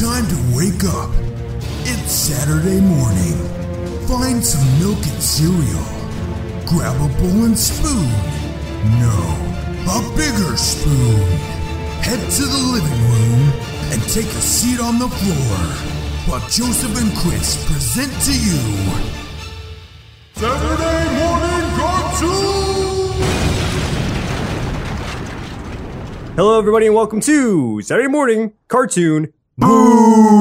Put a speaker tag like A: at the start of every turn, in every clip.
A: Time to wake up. It's Saturday morning. Find some milk and cereal. Grab a bowl and spoon. No, a bigger spoon. Head to the living room and take a seat on the floor while Joseph and Chris present to you Saturday Morning Cartoon!
B: Hello, everybody, and welcome to Saturday Morning Cartoon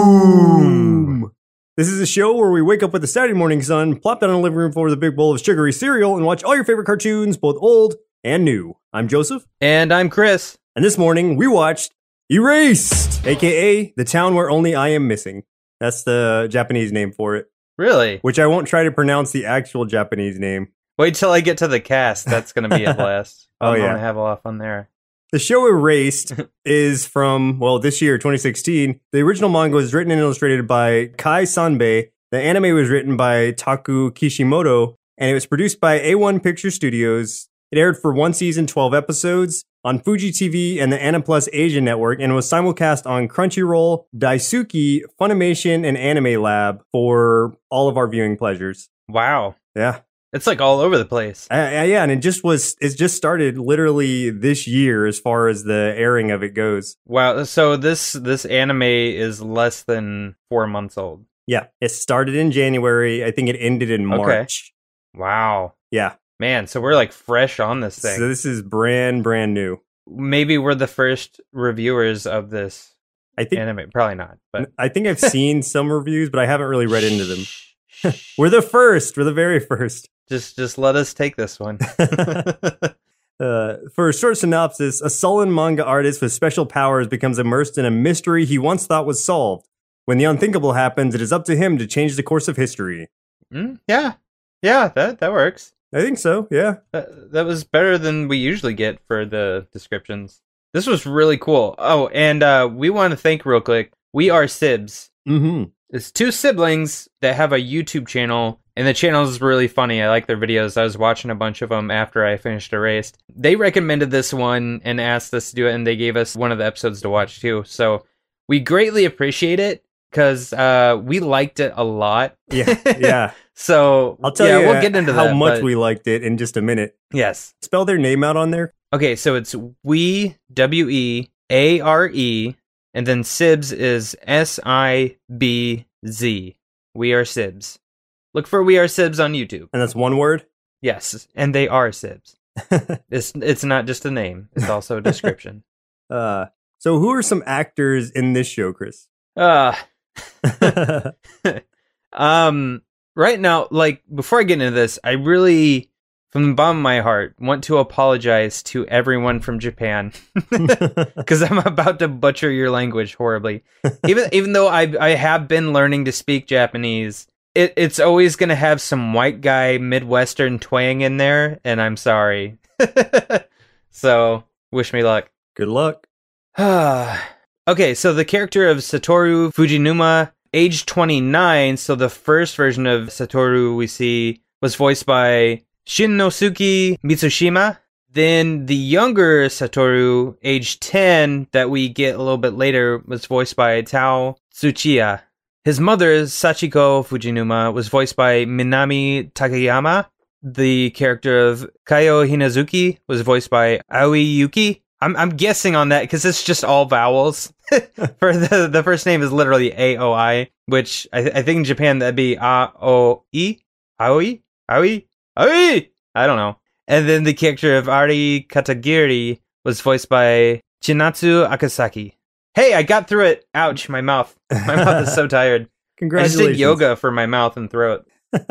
B: Boom! This is a show where we wake up with the Saturday morning sun, plop down in the living room floor with a big bowl of sugary cereal, and watch all your favorite cartoons, both old and new. I'm Joseph,
C: And I'm Chris.
B: and this morning we watched Erased, aka The Town Where Only I Am Missing. That's the Japanese name for it,
C: Really?
B: which I won't try to pronounce the actual Japanese name.
C: Wait till I get to the cast. That's going to be a blast.
B: Oh,
C: I'm
B: yeah.
C: going to have a lot of fun there.
B: The show Erased is from, well, this year, 2016. The original manga was written and illustrated by Kai Sanbei. The anime was written by Taku Kishimoto, and it was produced by A1 Picture Studios. It aired for one season, 12 episodes on Fuji TV and the Aniplus Asia Network, and was simulcast on Crunchyroll, Daisuki, Funimation, and Anime Lab for all of our viewing pleasures.
C: Wow.
B: Yeah.
C: It's like all over the place.
B: Uh, uh, yeah, and it just was, it just started literally this year as far as the airing of it goes.
C: Wow. So this this anime is less than 4 months old.
B: Yeah, it started in January. I think it ended in
C: Okay.
B: March.
C: Wow.
B: Yeah,
C: Man, so we're like fresh on this thing.
B: so this is brand brand new.
C: Maybe we're the first reviewers of this
B: I think
C: anime. Probably not, but
B: I think I've seen some reviews, but I haven't really read into them. We're the first. We're the very first.
C: Just just let us take this one.
B: Uh, for a short synopsis, a sullen manga artist with special powers becomes immersed in a mystery he once thought was solved. When the unthinkable happens, it is up to him to change the course of history.
C: Mm, yeah. Yeah, that that works.
B: I think so. Yeah.
C: That, that was better than we usually get for the descriptions. This was really cool. Oh, and uh, we want to thank real quick. We are Sibz.
B: Mm-hmm.
C: It's two siblings that have a YouTube channel, and the channel is really funny. I like their videos. I was watching a bunch of them after I finished Erased. They recommended this one and asked us to do it, and they gave us one of the episodes to watch too. So we greatly appreciate it because uh, we liked it a lot.
B: Yeah. Yeah.
C: So
B: I'll tell
C: yeah,
B: you
C: we'll get into
B: how
C: that,
B: much
C: but-
B: we liked it in just a minute.
C: Yes.
B: Spell their name out on there.
C: Okay, so it's we W E A R E, and then Sibz is S I B Z. We are Sibz. Look for We Are Sibz on YouTube.
B: And that's one word.
C: Yes, and they are Sibs. it's it's not just a name; it's also a description.
B: Uh, so who are some actors in this show, Chris?
C: uh um. Right now, like before I get into this, I really, from the bottom of my heart, want to apologize to everyone from Japan because I'm about to butcher your language horribly. even even though I I have been learning to speak Japanese, it, it's always gonna have some white guy Midwestern twang in there, and I'm sorry. so wish me luck.
B: Good luck.
C: okay, so the character of Satoru Fujinuma, age 29, so the first version of Satoru we see was voiced by Shinnosuke Mitsushima. Then the younger Satoru, age 10, that we get a little bit later, was voiced by Tao Tsuchiya. His mother, Sachiko Fujinuma, was voiced by Minami Takayama. The character of Kayo Hinazuki was voiced by Aoi Yuki. I'm I'm guessing on that because it's just all vowels. For the the first name is literally A O I, which I, I think in Japan that'd be A O E Aoi Aoi Aoi. I don't know. And then the character of Airi Katagiri was voiced by Chinatsu Akasaki. Hey, I got through it. Ouch, my mouth. My mouth is so tired. Congratulations. I just did yoga for my mouth and throat.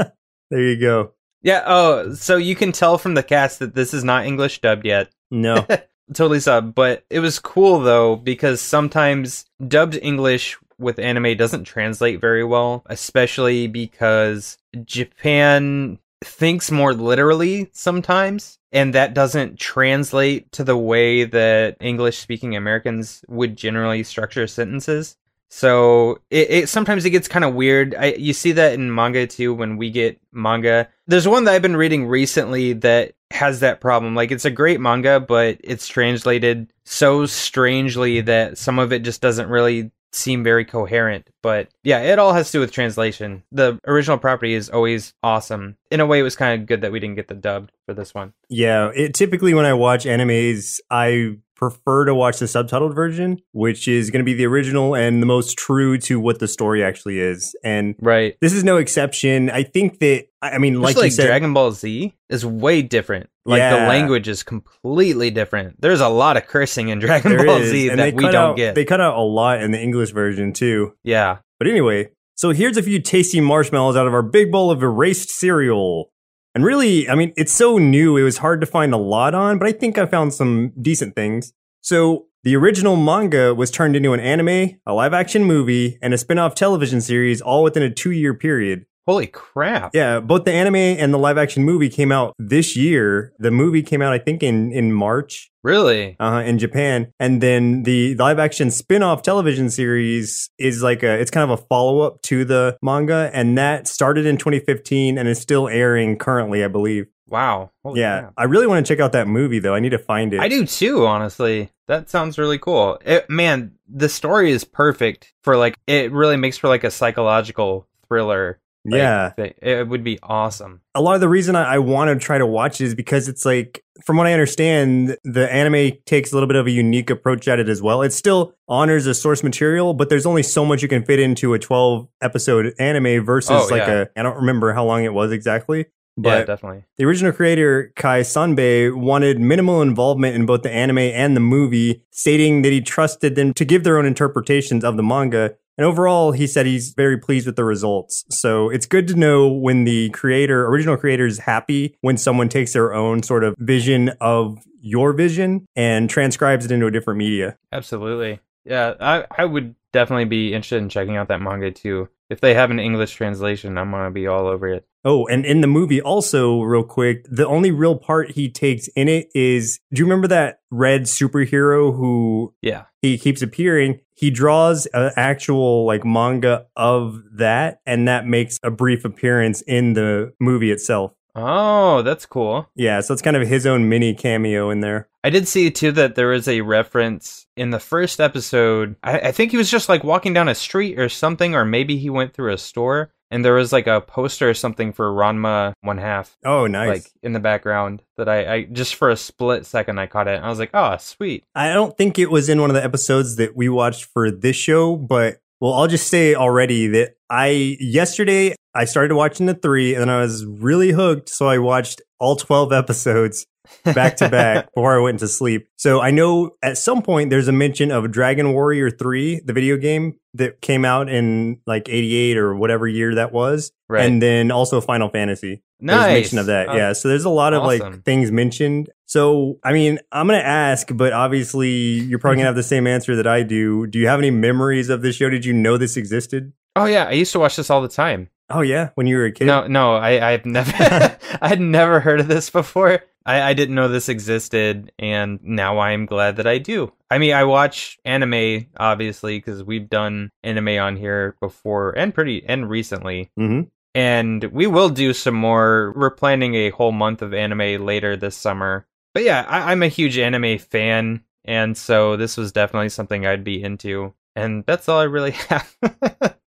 B: There you go.
C: Yeah. Oh, so you can tell from the cast that this is not English dubbed yet.
B: No.
C: Totally sub. But it was cool though because sometimes dubbed English with anime doesn't translate very well, especially because Japan thinks more literally sometimes, and that doesn't translate to the way that English speaking Americans would generally structure sentences. So it, it sometimes it gets kind of weird. I, you see that in manga too when we get manga. There's one that I've been reading recently that has that problem. Like it's a great manga, but it's translated so strangely that some of it just doesn't really seem very coherent. But yeah, it all has to do with translation. The original property is always awesome. In a way, it was kind of good that we didn't get the dubbed for this one.
B: Yeah, it typically when I watch animes, I prefer to watch the subtitled version, which is going to be the original and the most true to what the story actually is. And
C: Right.
B: this is no exception. I think that I mean,
C: Just
B: like,
C: like,
B: you said,
C: Dragon Ball Z is way different. Like
B: Yeah.
C: the language is completely different. There's a lot of cursing in Dragon
B: there
C: Ball
B: is,
C: Z
B: and
C: that we don't
B: out,
C: get.
B: They cut out a lot in the English version too.
C: yeah.
B: But anyway, so here's a few tasty marshmallows out of our big bowl of erased cereal. And really, I mean, it's so new, it was hard to find a lot on, but I think I found some decent things. So, the original manga was turned into an anime, a live action movie, and a spin off television series all within a two year period.
C: Holy crap.
B: Yeah, both the anime and the live action movie came out this year. The movie came out, I think, in, in March
C: Really?
B: uh, huh. in Japan. And then the live action spin off television series is like a, it's kind of a follow up to the manga. And that started in 2015 and is still airing currently, I believe.
C: Wow. Holy
B: yeah.
C: crap.
B: I really want to check out that movie though. I need to find it.
C: I do too, honestly. That sounds really cool. It, man, the story is perfect for like, it really makes for like a psychological thriller. Like,
B: Yeah.
C: thing. It would be awesome.
B: a lot of the reason I, I want to try to watch it is because it's like, from what I understand, the anime takes a little bit of a unique approach at it as well. It still honors the source material, but there's only so much you can fit into a 12 episode anime versus
C: Oh,
B: like
C: yeah.
B: a, I don't remember how long it was exactly.
C: yeah,
B: But
C: definitely.
B: the original creator, Kai Sanbei, wanted minimal involvement in both the anime and the movie, stating that he trusted them to give their own interpretations of the manga. And overall, he said he's very pleased with the results. So it's good to know when the creator, original creator, is happy when someone takes their own sort of vision of your vision and transcribes it into a different media.
C: Absolutely. Yeah, I, I would definitely be interested in checking out that manga too. If they have an English translation, I'm going to be all over it.
B: Oh, and in the movie, also, real quick, the only real part he takes in it is do you remember that red superhero who
C: Yeah.
B: he keeps appearing? He draws an actual like manga of that, and that makes a brief appearance in the movie itself.
C: Oh, that's cool.
B: Yeah, so it's kind of his own mini cameo in there.
C: I did see too that there was a reference in the first episode. I, I think he was just like walking down a street or something, or maybe he went through a store and there was like a poster or something for Ranma One Half,
B: Oh, nice.
C: like in the background. That I, I just for a split second I caught it. And I was like, oh, sweet.
B: I don't think it was in one of the episodes that we watched for this show, but well, I'll just say already that I yesterday I started watching the three and I was really hooked, so I watched all twelve episodes back to back before I went to sleep. So I know at some point there's a mention of Dragon Warrior 3, the video game that came out in like 88 or whatever year that was.
C: Right.
B: And then also Final Fantasy. There's
C: nice.
B: mention of that.
C: Oh,
B: yeah. So there's a lot of
C: awesome.
B: like things mentioned. So, I mean, I'm going to ask, but obviously you're probably going to mm-hmm. have the same answer that I do. Do you have any memories of this show? Did you know this existed?
C: Oh yeah, I used to watch this all the time.
B: Oh, yeah. When you were a kid?
C: No, no, I, I've never, I had never heard of this before. I, I didn't know this existed, and now I'm glad that I do. I mean, I watch anime obviously because we've done anime on here before, and pretty and recently,
B: hmm
C: and we will do some more. We're planning a whole month of anime later this summer. But yeah, I, I'm a huge anime fan, and so this was definitely something I'd be into, and that's all I really have.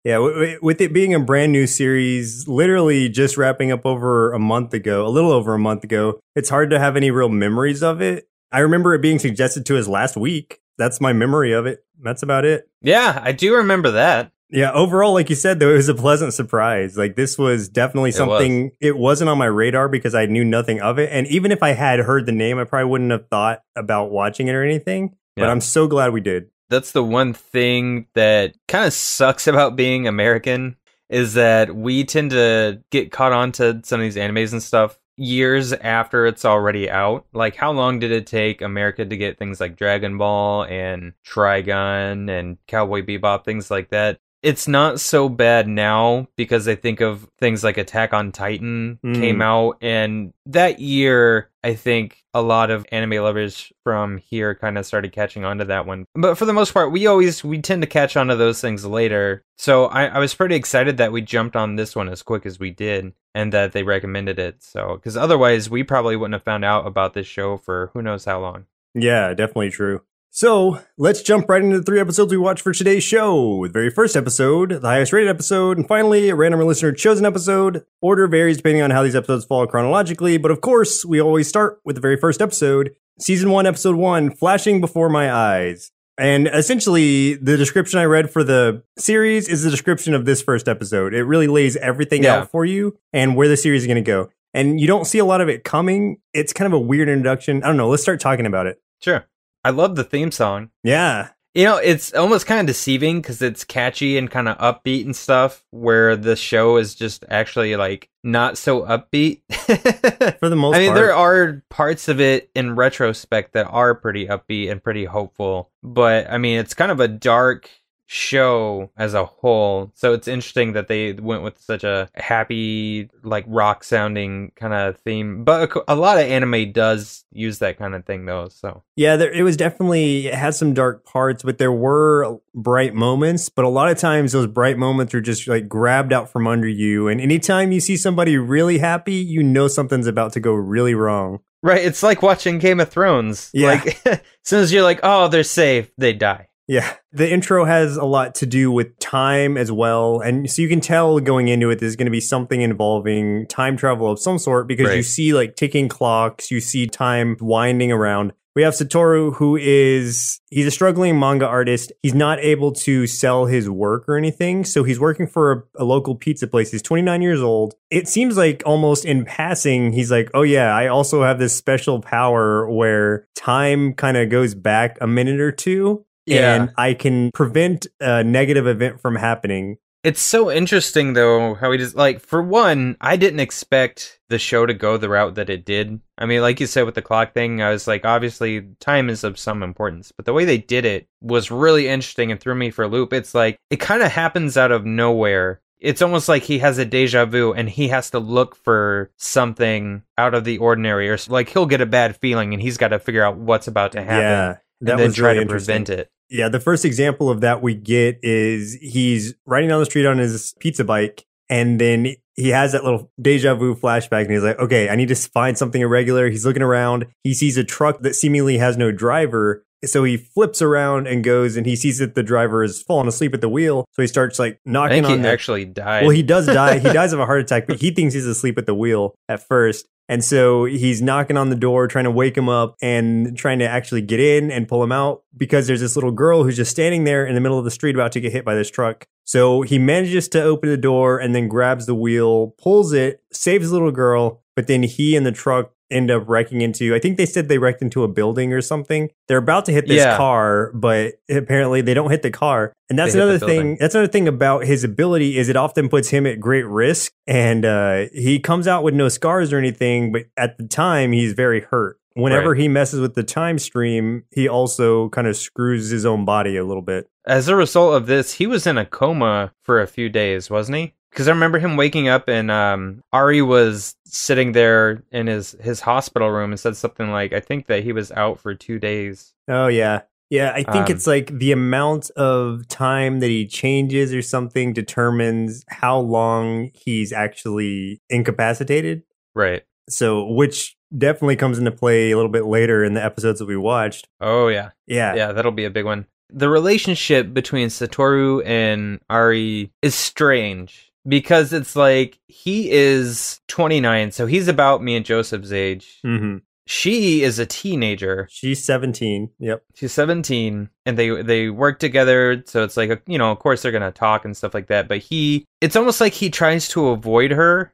B: Yeah, with it being a brand new series, literally just wrapping up over a month ago, a little over a month ago, it's hard to have any real memories of it. I remember it being suggested to us last week. That's my memory of it. That's about it.
C: yeah, I do remember that.
B: Yeah, overall, like you said, though, it was a pleasant surprise. Like this was definitely something. It, wasn't on my radar because I knew nothing of it, and even if I had heard the name, I probably wouldn't have thought about watching it or anything. But I'm so glad we did.
C: That's the one thing that kind of sucks about being American is that we tend to get caught on to some of these animes and stuff years after it's already out. Like, how long did it take America to get things like Dragon Ball and Trigun and Cowboy Bebop, things like that? It's not so bad now because I think of things like Attack on Titan
B: Mm.
C: came out, and that year, I think a lot of anime lovers from here kind of started catching on to that one. But for the most part, we always we tend to catch on to those things later. So I, I was pretty excited that we jumped on this one as quick as we did, and that they recommended it. So because otherwise, we probably wouldn't have found out about this show for who knows how long.
B: Yeah, definitely true. So let's jump right into the three episodes we watched for today's show. The very first episode, the highest rated episode, and finally, a random listener chosen episode. Order varies depending on how these episodes fall chronologically, but of course, we always start with the very first episode. Season 1, Episode 1, Flashing Before My Eyes. And essentially, the description I read for the series is the description of this first episode. It really lays everything
C: Yeah.
B: out for you and where the series is going to go. And you don't see a lot of it coming. It's kind of a weird introduction. I don't know. Let's start talking about it.
C: Sure. I love the theme song.
B: Yeah.
C: You know, it's almost kind of deceiving because it's catchy and kind of upbeat and stuff, where the show is just actually like not so upbeat.
B: For the most
C: I mean,
B: part.
C: there are parts of it in retrospect that are pretty upbeat and pretty hopeful, but I mean, it's kind of a dark show as a whole. So it's interesting that they went with such a happy, like rock sounding kind of theme. But a, a lot of anime does use that kind of thing, though. So
B: Yeah, there, it was definitely it had some dark parts, but there were bright moments. But a lot of times, those bright moments are just like grabbed out from under you. And anytime you see somebody really happy, you know something's about to go really wrong.
C: right, it's like watching Game of Thrones.
B: Yeah.
C: Like as soon as you're like, oh, they're safe, they die.
B: Yeah, the intro has a lot to do with time as well, and so you can tell going into it, there's going to be something involving time travel of some sort because you see like ticking clocks, you see time winding around. We have Satoru, who is he's a struggling manga artist. He's not able to sell his work or anything, so he's working for a, a local pizza place. He's 29 years old. It seems like almost in passing, he's like, "Oh yeah, I also have this special power where time kind of goes back a minute or two." And I can prevent a negative event from happening.
C: It's so interesting though how he just like for one, I didn't expect the show to go the route that it did. I mean, like you said with the clock thing, I was like, obviously time is of some importance, but the way they did it was really interesting and threw me for a loop. It's like it kind of happens out of nowhere. It's almost like he has a deja vu and he has to look for something out of the ordinary, or like he'll get a bad feeling and he's got to figure out what's about to happen
B: Yeah, that
C: and then
B: was
C: try
B: really
C: to prevent it.
B: Yeah, the first example of that we get is he's riding down the street on his pizza bike, and then he has that little deja vu flashback, and he's like, "Okay, I need to find something irregular." He's looking around. He sees a truck that seemingly has no driver. So he flips around and goes, and he sees that the driver is falling asleep at the wheel. So he starts like
C: I
B: knocking
C: think he
B: on the
C: actually died.
B: Well, he does die. He dies of a heart attack, but he thinks he's asleep at the wheel at first. And so he's knocking on the door, trying to wake him up and trying to actually get in and pull him out because there's this little girl who's just standing there in the middle of the street about to get hit by this truck. So he manages to open the door and then grabs the wheel, pulls it, saves the little girl, but then he and the truck end up wrecking into I think they said they wrecked into a building or something. They're about to hit this
C: Yeah.
B: car, but apparently they don't hit the car. And that's
C: They
B: another thing. That's another thing about his ability is it often puts him at great risk and uh he comes out with no scars or anything, but at the time he's very hurt. Whenever
C: Right.
B: he messes with the time stream, he also kind of screws his own body a little bit.
C: As a result of this, he was in a coma for a few days, wasn't he? Because I remember him waking up and um, Airi was sitting there in his, his hospital room and said something like, I think that he was out for two days.
B: Oh yeah. Yeah, I think
C: Um,
B: it's like the amount of time that he changes or something determines how long he's actually incapacitated.
C: Right.
B: So, which definitely comes into play a little bit later in the episodes that we watched.
C: Oh, yeah.
B: Yeah.
C: Yeah, that'll be a big one. The relationship between Satoru and Airi is strange because it's like he is 29, so he's about me and Joseph's age.
B: hmm
C: She is a teenager.
B: She's 17. Yep.
C: She's 17 and they they work together so it's like you know of course they're going to talk and stuff like that but he it's almost like he tries to avoid her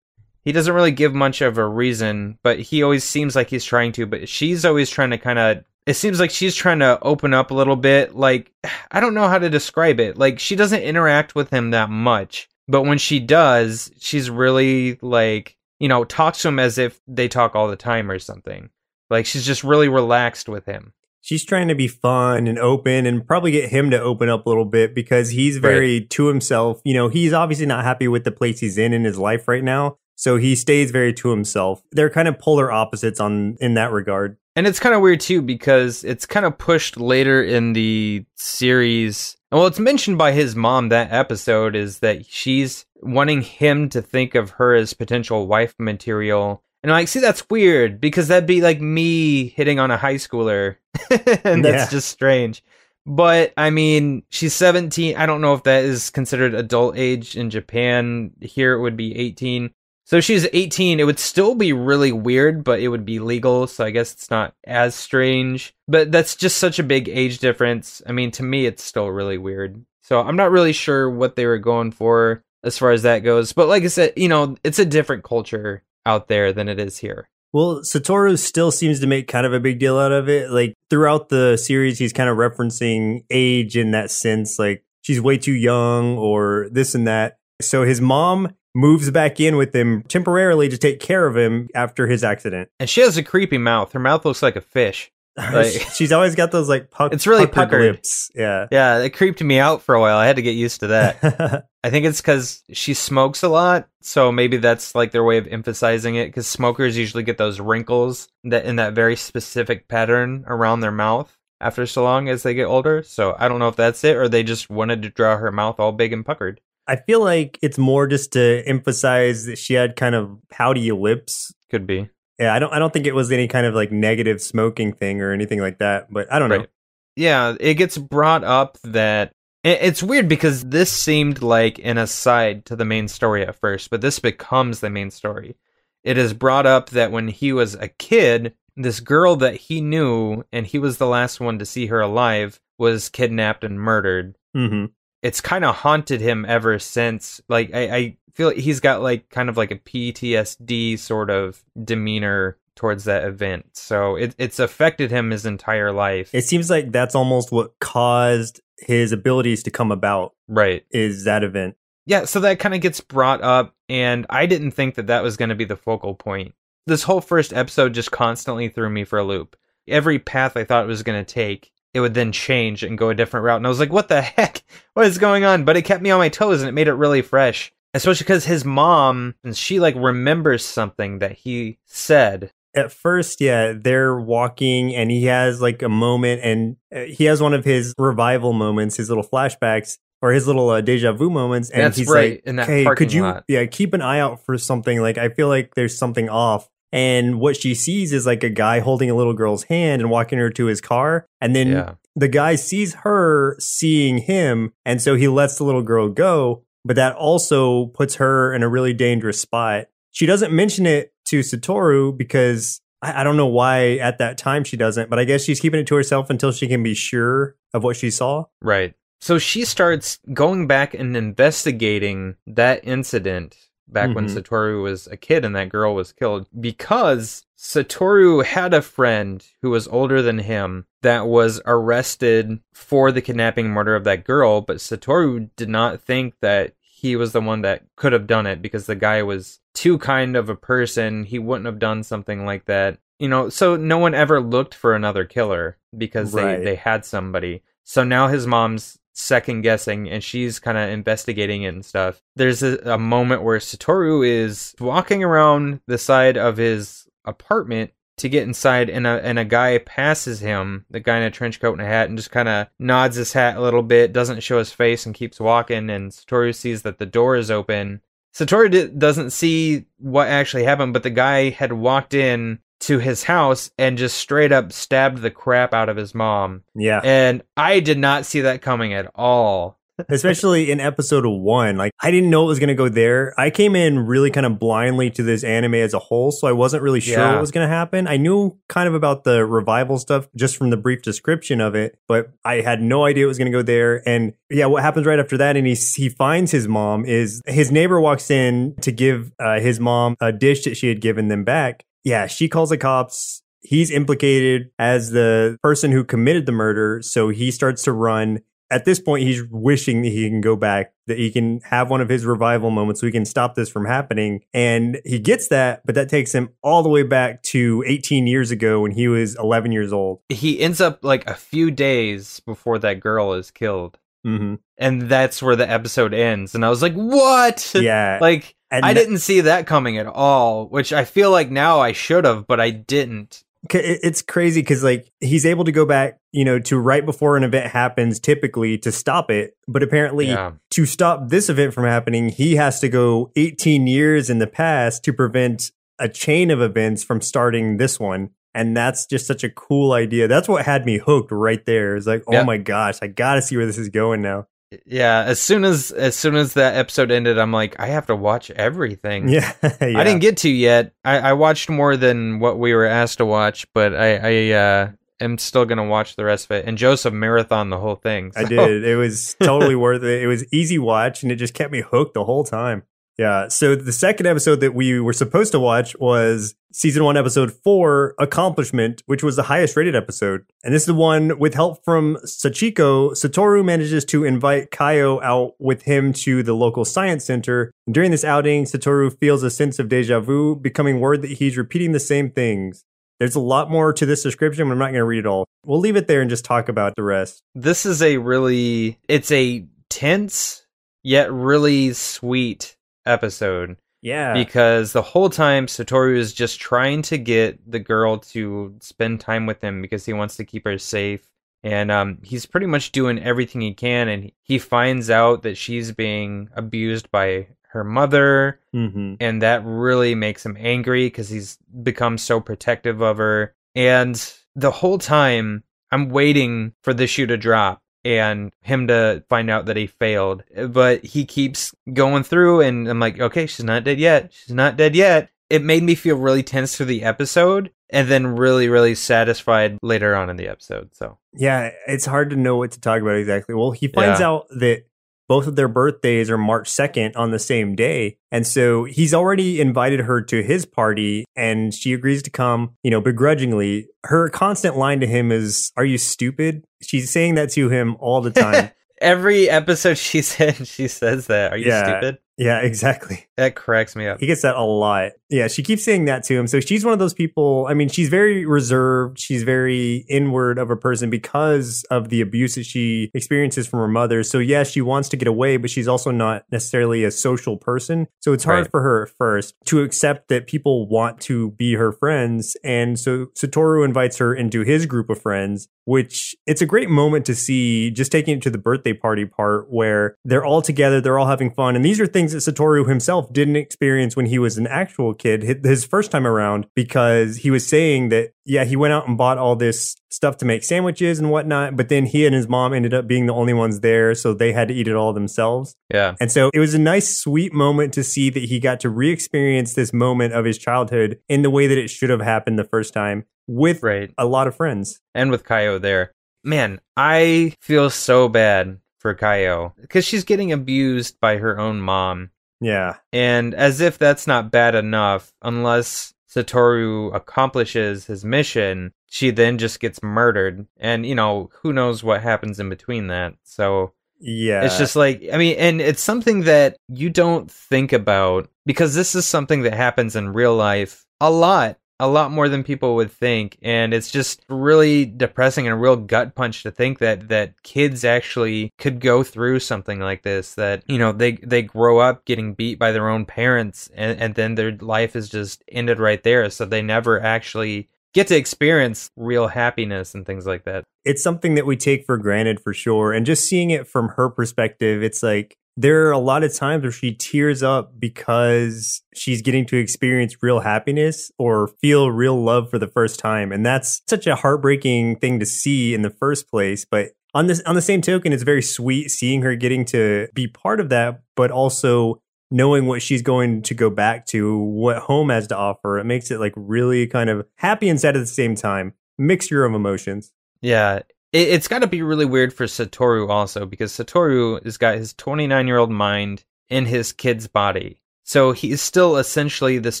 C: he doesn't really give much of a reason but he always seems like he's trying to but she's always trying to kind of it seems like she's trying to open up a little bit like i don't know how to describe it like she doesn't interact with him that much but when she does she's really like you know talks to him as if they talk all the time or something like she's just really relaxed with him
B: She's trying to be fun and open and probably get him to open up a little bit because he's very to himself. You know, he's obviously not happy with the place he's in in his life right now. So he stays very to himself. They're kind of polar opposites on in that regard.
C: And it's kind of weird too because it's kind of pushed later in the series. Well, it's mentioned by his mom that episode is that she's wanting him to think of her as potential wife material And I'm like, see, that's weird because that'd be like me hitting on a high schooler. and that's
B: Yeah.
C: just strange. But I mean, she's 17. I don't know if that is considered adult age in Japan. Here it would be 18. So she's 18, it would still be really weird, but it would be legal. So I guess it's not as strange. But that's just such a big age difference. I mean, to me, it's still really weird. So I'm not really sure what they were going for as far as that goes. But like I said, you know, it's a different culture out there than it is here.
B: Well, Satoru still seems to make kind of a big deal out of it. Like throughout the series, he's kind of referencing age in that sense, like she's way too young or this and that. So his mom moves back in with him temporarily to take care of him after his accident.
C: And she has a creepy mouth. Her mouth looks like a fish. Like-
B: she's always got those like puck-
C: It's really
B: puckered lips. Yeah.
C: Yeah, it creeped me out for a while. I had to get used to that. I think it's because she smokes a lot, so maybe that's like their way of emphasizing it. Because smokers usually get those wrinkles that in that very specific pattern around their mouth after so long as they get older. So I don't know if that's it, or they just wanted to draw her mouth all big and puckered.
B: I feel like it's more just to emphasize that she had kind of pouty lips.
C: Could be.
B: Yeah, I don't I don't think it was any kind of like negative smoking thing or anything like that, but I don't know.
C: Yeah, it gets brought up that it's weird because this seemed like an aside to the main story at first, but this becomes the main story. It is brought up that when he was a kid, this girl that he knew, and he was the last one to see her alive, was kidnapped and murdered.
B: Mhm.
C: It's kind of haunted him ever since. Like, I, I feel like he's got like kind of like a PTSD sort of demeanor towards that event. So it, it's affected him his entire life.
B: It seems like that's almost what caused his abilities to come about
C: right.
B: is that event.
C: Yeah, so that kind of gets brought up, and I didn't think that that was going to be the focal point. This whole first episode just constantly threw me for a loop. Every path I thought it was going to take, it would then change and go a different route. And I was like, what the heck? What is going on? But it kept me on my toes and it made it really fresh. Especially because his mom, and she like remembers something that he said.
B: At first, yeah, they're walking and he has like a moment and uh, he has one of his revival moments, his little flashbacks or his little uh, deja vu moments and
C: That's
B: he's
C: right,
B: like,
C: in that
B: "Hey, could you
C: lot."
B: yeah, keep an eye out for something like I feel like there's something off." And what she sees is like a guy holding a little girl's hand and walking her to his car. And then
C: Yeah.
B: the guy sees her seeing him. And so he lets the little girl go. But that also puts her in a really dangerous spot. She doesn't mention it to Satoru because I, I don't know why at that time she doesn't, but I guess she's keeping it to herself until she can be sure of what she saw.
C: Right. So she starts going back and investigating that incident back when
B: Mhm.
C: Satoru was a kid and that girl was killed because Satoru had a friend who was older than him that was arrested for the kidnapping murder of that girl, but Satoru did not think that he was the one that could have done it because the guy was too kind of a person. He wouldn't have done something like that. You know, so no one ever looked for another killer because
B: Right.
C: they, they had somebody. So now his mom's second guessing and she's kind of investigating it and stuff. There's a, a moment where Satoru is walking around the side of his apartment to get inside and a and a guy passes him, the guy in a trench coat and a hat, and just kind of nods his hat a little bit, doesn't show his face and keeps walking and Satoru sees that the door is open. Satoru di- doesn't see what actually happened, but the guy had walked in to his house and just straight up stabbed the crap out of his mom.
B: Yeah.
C: And I did not see that coming at all.
B: Especially in episode one. Like, I didn't know it was going to go there. I came in really kind of blindly to this anime as a whole, so I wasn't really sure
C: Yeah.
B: what was going to happen. I knew kind of about the revival stuff just from the brief description of it, but I had no idea it was going to go there. And yeah, what happens right after that? And he, he finds his mom is his neighbor walks in to give uh, his mom a dish that she had given them back. Yeah, she calls the cops. He's implicated as the person who committed the murder. So he starts to run at this point, he's wishing that he can go back, that he can have one of his revival moments so he can stop this from happening. And he gets that, but that takes him all the way back to 18 years ago when he was 11 years old.
C: He ends up like a few days before that girl is killed.
B: hmm
C: And that's where the episode ends. And I was like, what?
B: Yeah.
C: like,
B: And
C: I didn't see that coming at all, which I feel like now I should have, but I didn't.
B: it's crazy because like he's able to go back, you know, to right before an event happens, typically to stop it. But apparently,
C: Yeah.
B: to stop this event from happening, he has to go 18 years in the past to prevent a chain of events from starting this one. And that's just such a cool idea. That's what had me hooked right there. It's like, oh
C: Yep.
B: my gosh, I gotta see where this is going now.
C: Yeah, as soon as as soon as that episode ended, I'm like, I have to watch everything.
B: Yeah.
C: I didn't get to yet. I, I watched more than what we were asked to watch, but I, I uh, am still gonna watch the rest of it. And Joseph marathon the whole thing.
B: I did. It was totally worth it. It was easy watch and it just kept me hooked the whole time. Yeah. So the second episode that we were supposed to watch was season one, episode four, Accomplishment, which was the highest rated episode. And this is the one with help from Sachiko. Satoru manages to invite Kayo out with him to the local science center. And during this outing, Satoru feels a sense of deja vu, becoming worried that he's repeating the same things. There's a lot more to this description, but I'm not going to read it all. We'll leave it there and just talk about the rest.
C: This is a really it's a tense yet really sweet episode.
B: Yeah.
C: because the whole time Satoru is just trying to get the girl to spend time with him because he wants to keep her safe. And um, he's pretty much doing everything he can, and he finds out that she's being abused by her mother,
B: mm-hmm.
C: and that really makes him angry because he's become so protective of her. And the whole time, I'm waiting for the shoe to drop and him to find out that he failed. But he keeps going through, and I'm like, okay, she's not dead yet. She's not dead yet. It made me feel really tense through the episode, and then really, really satisfied later on in the episode. So,
B: Yeah, it's hard to know what to talk about exactly. Well, he finds
C: Yeah.
B: out that both of their birthdays are March 2nd on the same day. And so he's already invited her to his party and she agrees to come, you know, begrudgingly. Her constant line to him is, Are you stupid? She's saying that to him all the time.
C: every episode she said, she says that. Are you
B: Yeah.
C: stupid?
B: Yeah, exactly.
C: That cracks me up.
B: He gets that a lot. Yeah, she keeps saying that to him. So she's one of those people. I mean, she's very reserved. She's very inward of a person because of the abuse that she experiences from her mother. So, yeah, she wants to get away, but she's also not necessarily a social person. So it's hard
C: Right.
B: for her at first to accept that people want to be her friends. And so Satoru invites her into his group of friends, which it's a great moment to see just taking it to the birthday party part where they're all together, they're all having fun. And these are things that Satoru himself didn't experience when he was an actual kid, his first time around, because he was saying that, yeah, he went out and bought all this stuff to make sandwiches and whatnot, but then he and his mom ended up being the only ones there, so they had to eat it all themselves.
C: Yeah.
B: And so it was a nice, sweet moment to see that he got to re experience this moment of his childhood in the way that it should have happened the first time with
C: Right.
B: a lot of friends.
C: and with Kayo there. Man, I feel so bad for Kayo because she's getting abused by her own mom.
B: Yeah.
C: And as if that's not bad enough, unless Satoru accomplishes his mission, she then just gets murdered. And, you know, who knows what happens in between that. So
B: Yeah.
C: it's just like, I mean, and it's something that you don't think about because this is something that happens in real life a lot, a lot more than people would think. And it's just really depressing and a real gut punch to think that, that kids actually could go through something like this, that, you know, they, they grow up getting beat by their own parents and, and then their life is just ended right there. So they never actually get to experience real happiness and things like that.
B: it's something that we take for granted for sure. And just seeing it from her perspective, it's like there are a lot of times where she tears up because she's getting to experience real happiness or feel real love for the first time. And that's such a heartbreaking thing to see in the first place. But on this on the same token, it's very sweet seeing her getting to be part of that, but also knowing what she's going to go back to, what home has to offer. It makes it like really kind of happy and sad at the same time. Mixture of emotions.
C: Yeah, it, it's got to be really weird for Satoru also because Satoru has got his 29 year old mind in his kid's body. So he's still essentially this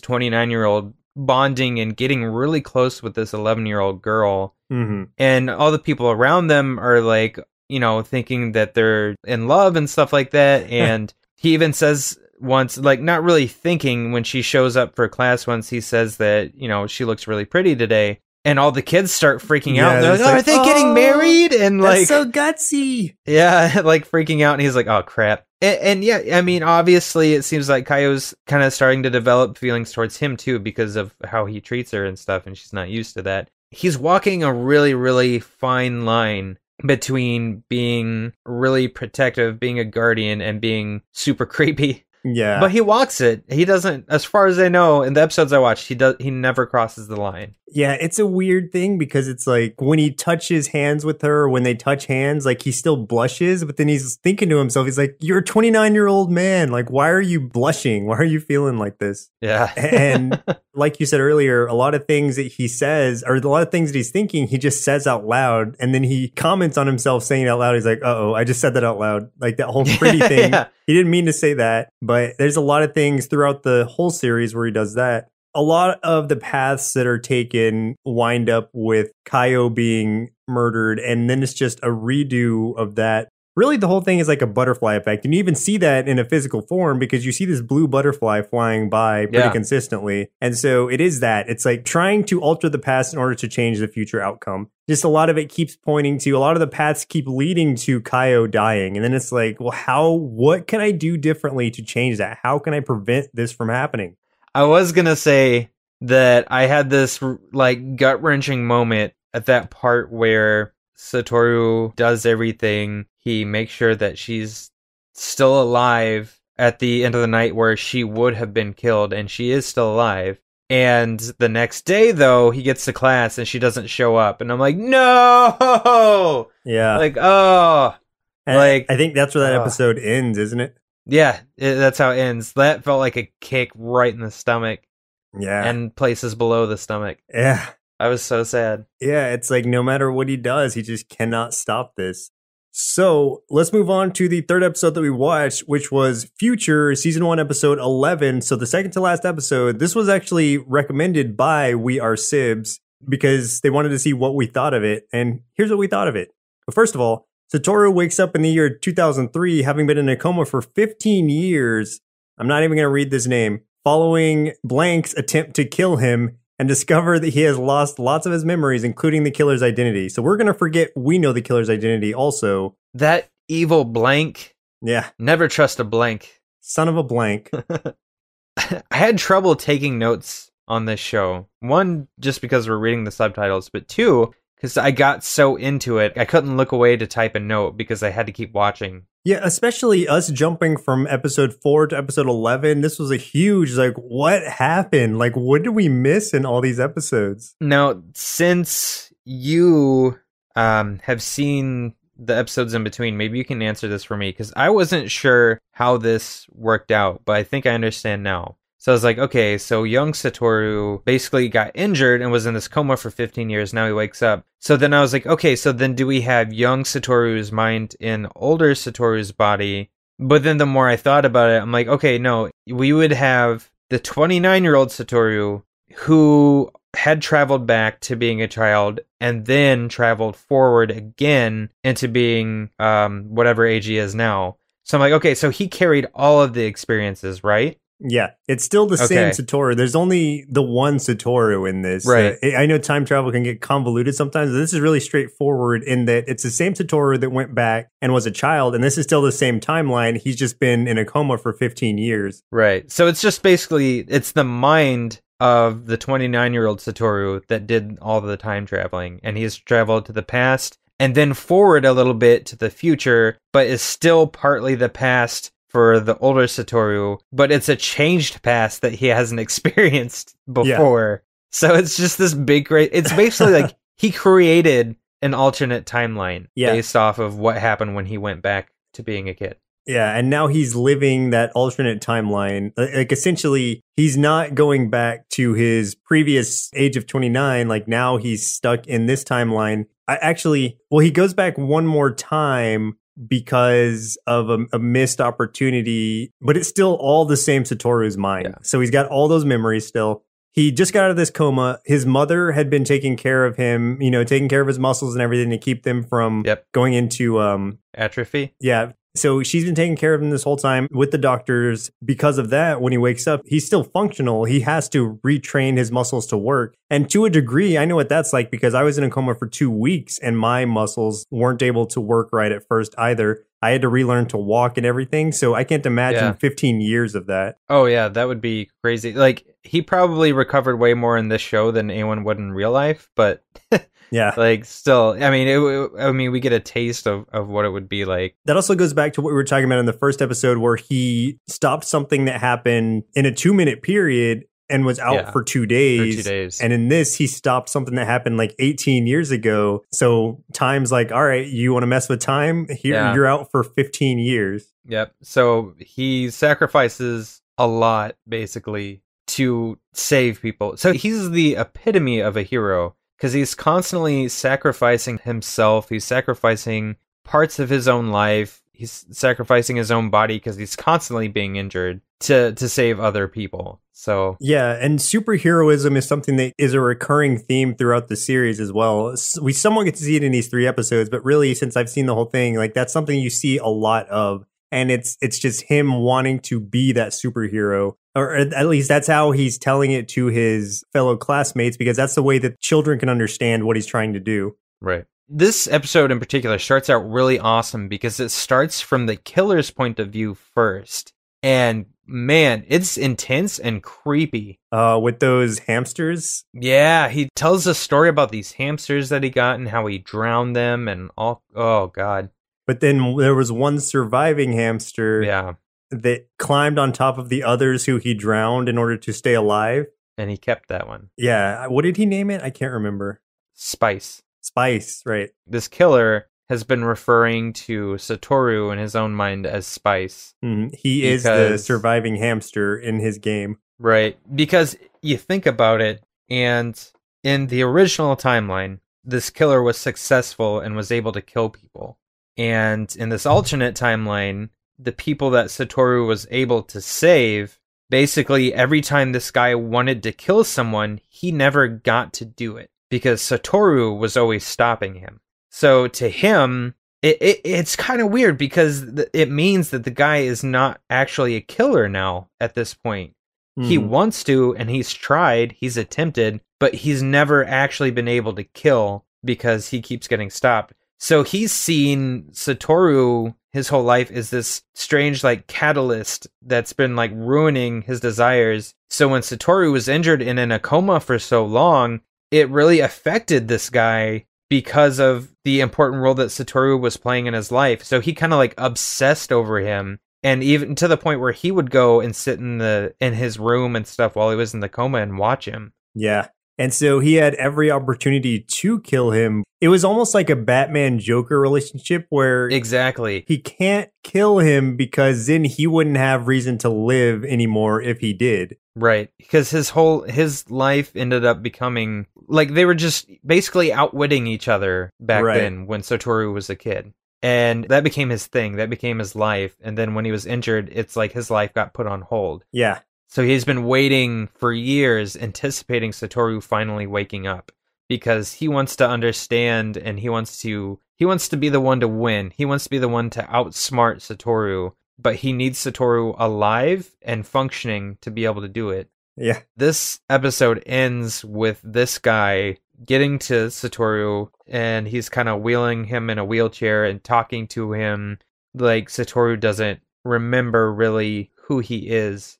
C: 29 year old bonding and getting really close with this 11 year old girl.
B: hmm
C: And all the people around them are like, you know, thinking that they're in love and stuff like that. And he even says once, like, not really thinking when she shows up for class once, he says that, you know, she looks really pretty today. And all the kids start freaking
B: Yeah,
C: out. They're like, oh,
B: like,
C: are they getting
B: "Oh,
C: married? And like,
B: so gutsy.
C: yeah, like freaking out. And he's like, oh, crap. And, and yeah, I mean, obviously, it seems like Kayo's kind of starting to develop feelings towards him too because of how he treats her and stuff. And she's not used to that. He's walking a really, really fine line between being really protective, being a guardian, and being super creepy.
B: Yeah.
C: But he walks it. He doesn't, as far as I know, in the episodes I watched, he does. He never crosses the line.
B: Yeah, it's a weird thing because it's like when he touches hands with her, when they touch hands, like he still blushes, but then he's thinking to himself, he's like, You're a 29 year old man. Like, why are you blushing? Why are you feeling like this?
C: Yeah.
B: And like you said earlier, a lot of things that he says, or a lot of things that he's thinking, he just says out loud. And then he comments on himself saying it out loud. He's like, Uh oh, I just said that out loud. Like that whole pretty thing.
C: Yeah.
B: He didn't mean to say that, but there's a lot of things throughout the whole series where he does that a lot of the paths that are taken wind up with Kayo being murdered, and then it's just a redo of that. Really, the whole thing is like a butterfly effect. And you even see that in a physical form because you see this blue butterfly flying by pretty
C: Yeah.
B: consistently. And so it is that. It's like trying to alter the past in order to change the future outcome. Just a lot of it keeps pointing to a lot of the paths keep leading to Kayo dying. And then it's like, well, how, what can I do differently to change that? How can I prevent this from happening?
C: I was gonna say that I had this like gut wrenching moment at that part where Satoru does everything. He makes sure that she's still alive at the end of the night where she would have been killed, and she is still alive. And the next day, though, he gets to class and she doesn't show up, and I'm like, no,
B: Yeah.
C: like oh,
B: And
C: like-
B: I think that's where that
C: Ugh.
B: episode ends, isn't it?
C: yeah, it, that's how it ends. That felt like a kick right in the stomach
B: Yeah.
C: and places below the stomach.
B: yeah.
C: I was so sad.
B: Yeah. It's like no matter what he does, he just cannot stop this. So let's move on to the third episode that we watched, which was Future, season one, episode 11. So the second to last episode, this was actually recommended by We Are Sibz because they wanted to see what we thought of it. And here's what we thought of it. But first of all, Satoru wakes up in the year 2003, having been in a coma for 15 years. I'm not even going to read this name. Following Blank's attempt to kill him and discover that he has lost lots of his memories, including the killer's identity. So we're going to forget we know the killer's identity also.
C: That evil blank.
B: Yeah,
C: Never trust a blank.
B: son of a blank.
C: I had trouble taking notes on this show. One, just because we're reading the subtitles, but two, because I got so into it, I couldn't look away to type a note because I had to keep watching.
B: Yeah, especially us jumping from episode four to episode 11. This was a huge, like, what happened? Like, what did we miss in all these episodes?
C: Now, since you um, have seen the episodes in between, maybe you can answer this for me because I wasn't sure how this worked out, but I think I understand now. So I was like, okay, so young Satoru basically got injured and was in this coma for 15 years. Now he wakes up. So then I was like, okay, so then do we have young Satoru's mind in older Satoru's body? But then the more I thought about it, I'm like, okay, no, we would have the 29 year old Satoru who had traveled back to being a child and then traveled forward again into being um, whatever age he is now. So I'm like, okay, so he carried all of the experiences, right?
B: Yeah, it's still the same Satoru. There's only the one Satoru in this.
C: Right.
B: Uh, I know time travel can get convoluted sometimes. but This is really straightforward in that it's the same Satoru that went back and was a child, and this is still the same timeline. He's just been in a coma for 15 years.
C: Right. So it's just basically it's the mind of the 29 year old Satoru that did all the time traveling, and he's traveled to the past and then forward a little bit to the future, but is still partly the past for the older Satoru, but it's a changed past that he hasn't experienced before. So it's just this big great it's basically like he created an alternate timeline
B: Yeah.
C: based off of what happened when he went back to being a kid.
B: Yeah, and now he's living that alternate timeline. Like like, essentially, he's not going back to his previous age of 29. Like now he's stuck in this timeline. I actually, well, he goes back one more time because of a, a missed opportunity, but it's still all the same Satoru's mind.
C: Yeah.
B: So he's got all those memories still. He just got out of this coma. His mother had been taking care of him, you know, taking care of his muscles and everything to keep them from
C: Yep.
B: going into um
C: Atrophy.
B: yeah. So she's been taking care of him this whole time with the doctors. Because of that, when he wakes up, he's still functional. He has to retrain his muscles to work. And to a degree, I know what that's like because I was in a coma for two weeks and my muscles weren't able to work right at first either. I had to relearn to walk and everything. So I can't imagine
C: Yeah.
B: 15 years of that.
C: Oh yeah, that would be crazy. Like he probably recovered way more in this show than anyone would in real life, but
B: Yeah.
C: like still, I mean, it, I mean, we get a taste of of what it would be like.
B: That also goes back to what we were talking about in the first episode where he stopped something that happened in a two minute period and was out
C: Yeah.
B: for two
C: For
B: days.
C: two days.
B: And in this, he stopped something that happened like 18 years ago. So time's like, all right, you want to mess with time? Here,
C: Yeah.
B: you're out for 15 years.
C: Yep. So he sacrifices a lot basically to save people. So he's the epitome of a hero because he's constantly sacrificing himself. He's sacrificing parts of his own life. He's sacrificing his own body because he's constantly being injured to to save other people. So
B: Yeah, and superheroism is something that is a recurring theme throughout the series as well. We somewhat get to see it in these three episodes, but really, since I've seen the whole thing, like that's something you see a lot of, and it's it's just him wanting to be that superhero, or at least that's how he's telling it to his fellow classmates, because that's the way that children can understand what he's trying to do.
C: Right. This episode in particular starts out really awesome because it starts from the killer's point of view first. And man, it's intense and creepy.
B: Uh, with those hamsters,
C: Yeah, he tells a story about these hamsters that he got and how he drowned them and all. Oh, God.
B: But then there was one surviving hamster
C: Yeah.
B: that climbed on top of the others who he drowned in order to stay alive.
C: And he kept that one.
B: Yeah, what did he name it? I can't remember.
C: Spice.
B: Spice, right?
C: This killer has been referring to Satoru in his own mind as Spice.
B: Mhm. He is the surviving hamster in his game.
C: Right. Because you think about it, and in the original timeline, this killer was successful and was able to kill people. And in this alternate timeline, the people that Satoru was able to save, basically, every time this guy wanted to kill someone, he never got to do it because Satoru was always stopping him. So to him, it, it it's kind of weird because th- it means that the guy is not actually a killer now at this point. He
B: Mhm.
C: wants to, and he's tried, he's attempted, but he's never actually been able to kill because he keeps getting stopped. So he's seen Satoru his whole life is this strange, like, catalyst that's been, like, ruining his desires. So when Satoru was injured and in a coma for so long, it really affected this guy because of the important role that Satoru was playing in his life. So he kind of, like, obsessed over him and even to the point where he would go and sit in the in his room and stuff while he was in the coma and watch him.
B: Yeah. And so he had every opportunity to kill him. It was almost like a Batman Joker relationship where
C: Exactly.
B: he can't kill him because then he wouldn't have reason to live anymore if he did.
C: Right. Because his whole his life ended up becoming like they were just basically outwitting each other back
B: Right.
C: then when Satoru was a kid. And that became his thing. That became his life. And then when he was injured, it's like his life got put on hold.
B: Yeah.
C: So he's been waiting for years, anticipating Satoru finally waking up because he wants to understand and he wants to he wants to be the one to win. He wants to be the one to outsmart Satoru, but he needs Satoru alive and functioning to be able to do it.
B: Yeah.
C: This episode ends with this guy getting to Satoru and he's kind of wheeling him in a wheelchair and talking to him like Satoru doesn't remember really who he is.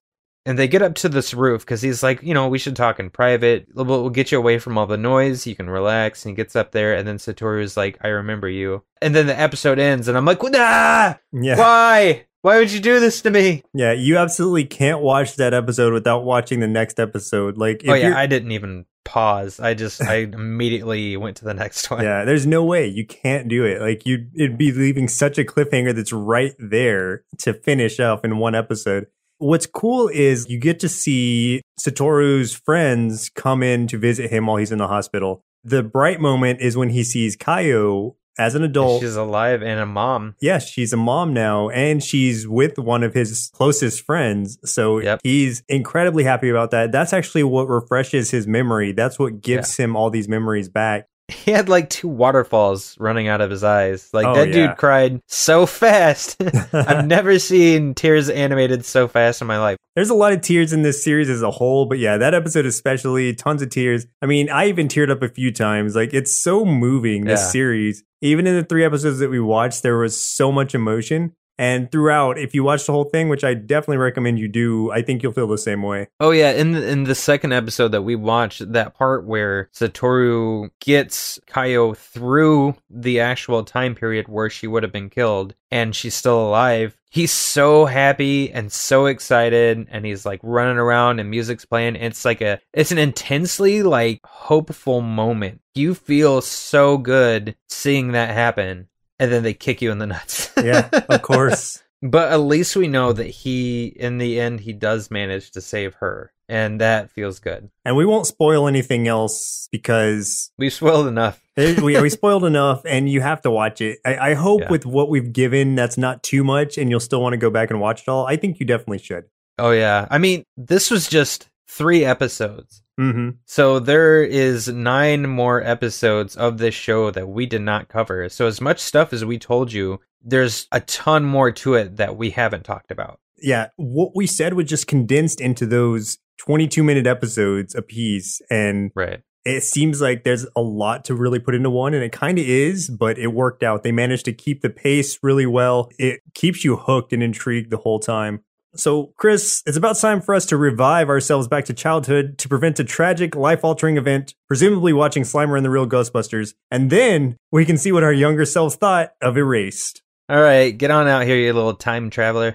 C: And they get up to this roof because he's like, you know, we should talk in private. We'll, we'll get you away from all the noise. You can relax. And he gets up there, and then Satoru's like, I remember you. And then the episode ends, and I'm like, nah!
B: Yeah.
C: Why? Why would you do this to me?
B: Yeah. You absolutely can't watch that episode without watching the next episode. Like, if
C: oh, yeah, I didn't even pause. I just, I immediately went to the next one.
B: Yeah, there's no way you can't do it. Like you, it'd be leaving such a cliffhanger that's right there to finish off in one episode. What's cool is you get to see Satoru's friends come in to visit him while he's in the hospital. The bright moment is when he sees Kayo as an adult.
C: She's alive and a mom.
B: Yes, she's a mom now, and she's with one of his closest friends. So
C: Yep.
B: he's incredibly happy about that. That's actually what refreshes his memory. That's what gives him all these memories back.
C: He had like two waterfalls running out of his eyes. Like
B: Oh,
C: that
B: yeah.
C: dude cried so fast. I've never seen tears animated so fast in my life.
B: There's a lot of tears in this series as a whole, but yeah, that episode especially, tons of tears. I mean, I even teared up a few times. Like it's so moving this
C: Yeah.
B: series. Even in the three episodes that we watched, there was so much emotion. And throughout, if you watch the whole thing, which I definitely recommend you do, I think you'll feel the same way.
C: Oh yeah, in the, in the second episode that we watched, that part where Satoru gets Kayo through the actual time period where she would have been killed, and she's still alive. He's so happy and so excited, and he's like running around, and music's playing. It's like a, it's an intensely like hopeful moment. You feel so good seeing that happen and then they kick you in the nuts.
B: yeah, of course.
C: But at least we know that he, in the end, he does manage to save her, and that feels good.
B: And we won't spoil anything else because
C: we spoiled enough.
B: we, we spoiled enough, and you have to watch it. I, I hope yeah. with what we've given, that's not too much, and you'll still want to go back and watch it all. I think you definitely should.
C: Oh yeah, I mean, this was just three episodes.
B: Mm-hmm.
C: So there is nine more episodes of this show that we did not cover. So as much stuff as we told you, there's a ton more to it that we haven't talked about.
B: Yeah, what we said was just condensed into those 22 minute episodes a piece, and
C: right.
B: It seems like there's a lot to really put into one, and it kind of is, but it worked out. They managed to keep the pace really well. It keeps you hooked and intrigued the whole time. So, Chris, it's about time for us to revive ourselves back to childhood to prevent a tragic, life altering event, presumably watching Slimer and the Real Ghostbusters. And then we can see what our younger selves thought of Erased.
C: All right, get on out here, you little time traveler.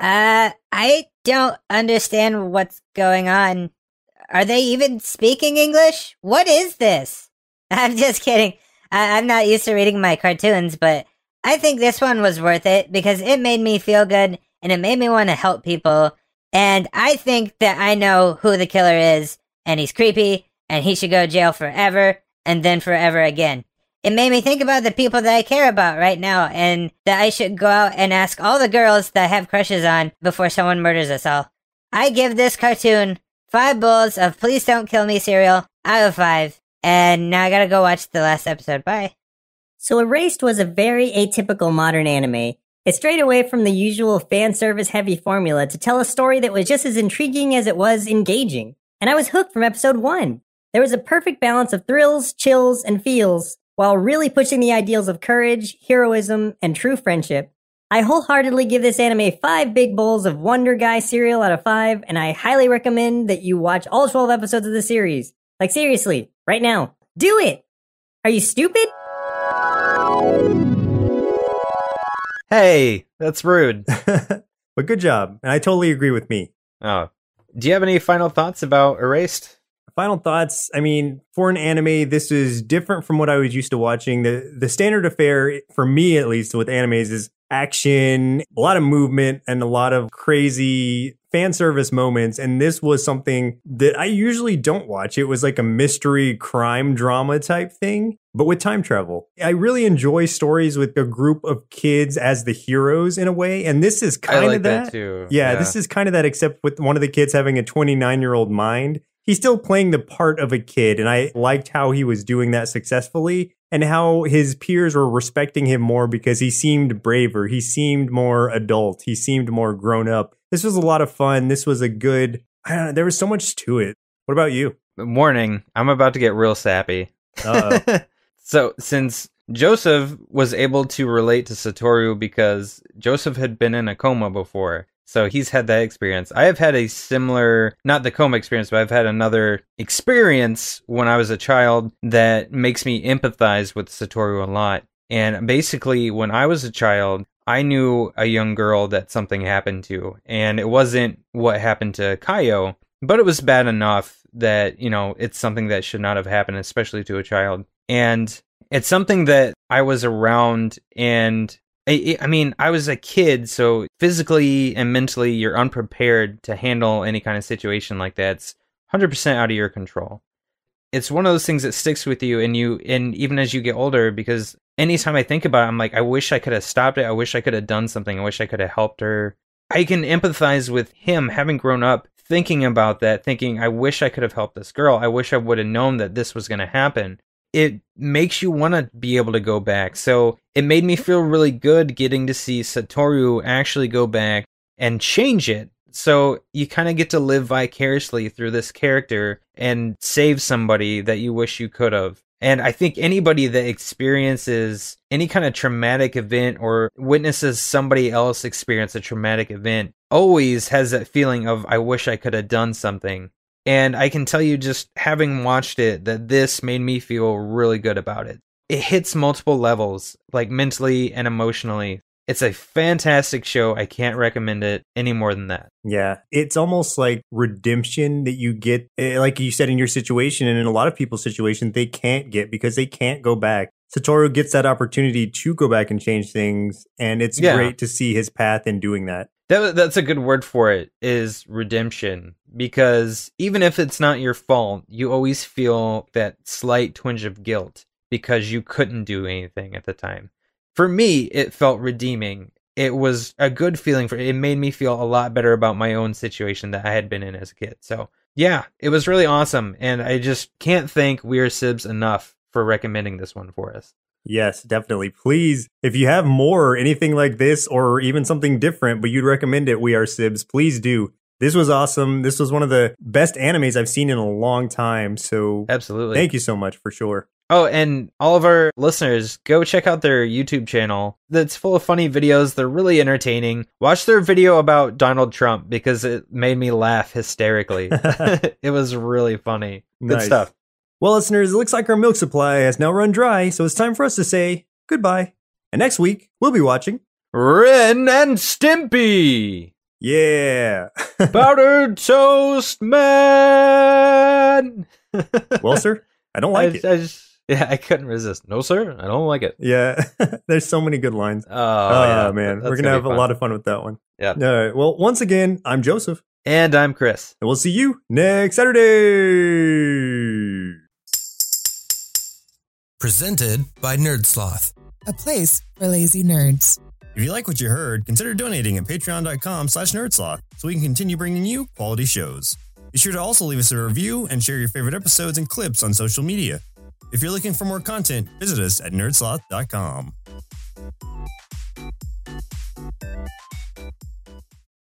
D: Uh, I don't understand what's going on. Are they even speaking English? What is this? I'm just kidding. I- I'm not used to reading my cartoons, but I think this one was worth it because it made me feel good and it made me want to help people. And I think that I know who the killer is, and he's creepy, and he should go to jail forever and then forever again. It made me think about the people that I care about right now, and that I should go out and ask all the girls that I have crushes on before someone murders us all. I give this cartoon five bowls of Please Don't Kill Me cereal out of five. And now I gotta go watch the last episode. Bye.
E: So Erased was a very atypical modern anime. It strayed away from the usual fan service heavy formula to tell a story that was just as intriguing as it was engaging. And I was hooked from episode one. There was a perfect balance of thrills, chills, and feels, while really pushing the ideals of courage, heroism, and true friendship. I wholeheartedly give this anime five big bowls of Wonder Guy cereal out of five, and I highly recommend that you watch all 12 episodes of the series. Like seriously, right now. Do it! Are you stupid?
C: Hey, that's rude.
B: but good job. And I totally agree with me.
C: Oh. Do you have any final thoughts about Erased?
B: Final thoughts. I mean, for an anime, this is different from what I was used to watching. The the standard affair, for me at least, with animes is action, a lot of movement, and a lot of crazy fan service moments. And this was something that I usually don't watch. It was like a mystery crime drama type thing, but with time travel. I really enjoy stories with a group of kids as the heroes in a way. And this is kind
C: like
B: of that.
C: that too.
B: Yeah,
C: Yeah.
B: this is kind of that, except with one of the kids having a 29 year old mind. He's still playing the part of a kid. And I liked how he was doing that successfully and how his peers were respecting him more because he seemed braver. He seemed more adult. He seemed more grown up. This was a lot of fun. This was a good, I don't know, there was so much to it. What about you?
C: Warning, I'm about to get real sappy. So, since Joseph was able to relate to Satoru because Joseph had been in a coma before, so he's had that experience. I have had a similar, not the coma experience, but I've had another experience when I was a child that makes me empathize with Satoru a lot. And basically, when I was a child, I knew a young girl that something happened to, and it wasn't what happened to Kayo, but it was bad enough that, you know, it's something that should not have happened, especially to a child. And it's something that I was around and I, I mean, I was a kid, so physically and mentally, you're unprepared to handle any kind of situation like that. It's 100% out of your control. It's one of those things that sticks with you, and you, and even as you get older, because anytime I think about it, I'm like, I wish I could have stopped it. I wish I could have done something. I wish I could have helped her. I can empathize with him having grown up, thinking about that, thinking, I wish I could have helped this girl. I wish I would have known that this was going to happen it makes you want to be able to go back. So it made me feel really good getting to see Satoru actually go back and change it So you kind of get to live vicariously through this character and save somebody that you wish you could have. And I think anybody that experiences any kind of traumatic event or witnesses somebody else experience a traumatic event always has that feeling of, I wish I could have done something. And I can tell you, just having watched it, that this made me feel really good about it. It hits multiple levels, like mentally and emotionally. It's a fantastic show. I can't recommend it any more than that.
B: Yeah, it's almost like redemption that you get, eh, like you said in your situation, and in a lot of people's situation, they can't get because they can't go back. Satoru gets that opportunity to go back and change things, and it's
C: Yeah.
B: great to see his path in doing that.
C: That, that's a good word for it is redemption because even if it's not your fault, you always feel that slight twinge of guilt because you couldn't do anything at the time. For me, it felt redeeming. It was a good feeling for it made me feel a lot better about my own situation that I had been in as a kid. So, yeah, it was really awesome and I just can't thank We're Sibz enough for recommending this one for us.
B: Yes, definitely. Please, if you have more, anything like this, or even something different, but you'd recommend it, We Are Sibz, please do. This was awesome. This was one of the best animes I've seen in a long time. So
C: Absolutely.
B: thank you so much for sure.
C: Oh, and all of our listeners, go check out their YouTube channel. That's full of funny videos. They're really entertaining. Watch their video about Donald Trump because it made me laugh hysterically. it was really funny. Good
B: Nice.
C: stuff.
B: Well, listeners, it looks like our milk supply has now run dry, so it's time for us to say goodbye. And next week, we'll be watching.
C: Ren and Stimpy!
B: Yeah.
C: Powdered Toast Man!
B: well, sir, I don't like
C: I,
B: it.
C: I just, yeah, I couldn't resist. No, sir, I don't like it.
B: Yeah, there's so many good lines.
C: Oh,
B: Oh,
C: yeah,
B: man,
C: that's
B: we're gonna have
C: be
B: a lot of fun with that one.
C: Yeah.
B: All right. Well, once again, I'm Joseph,
C: And I'm Chris.
B: and we'll see you next Saturday
F: presented by Nerd Sloth,
G: a place for lazy nerds.
B: If you like what you heard, consider donating at patreon.com slash nerdsloth so we can continue bringing you quality shows. Be sure to also leave us a review and share your favorite episodes and clips on social media. If you're looking for more content, visit us at nerdsloth.com.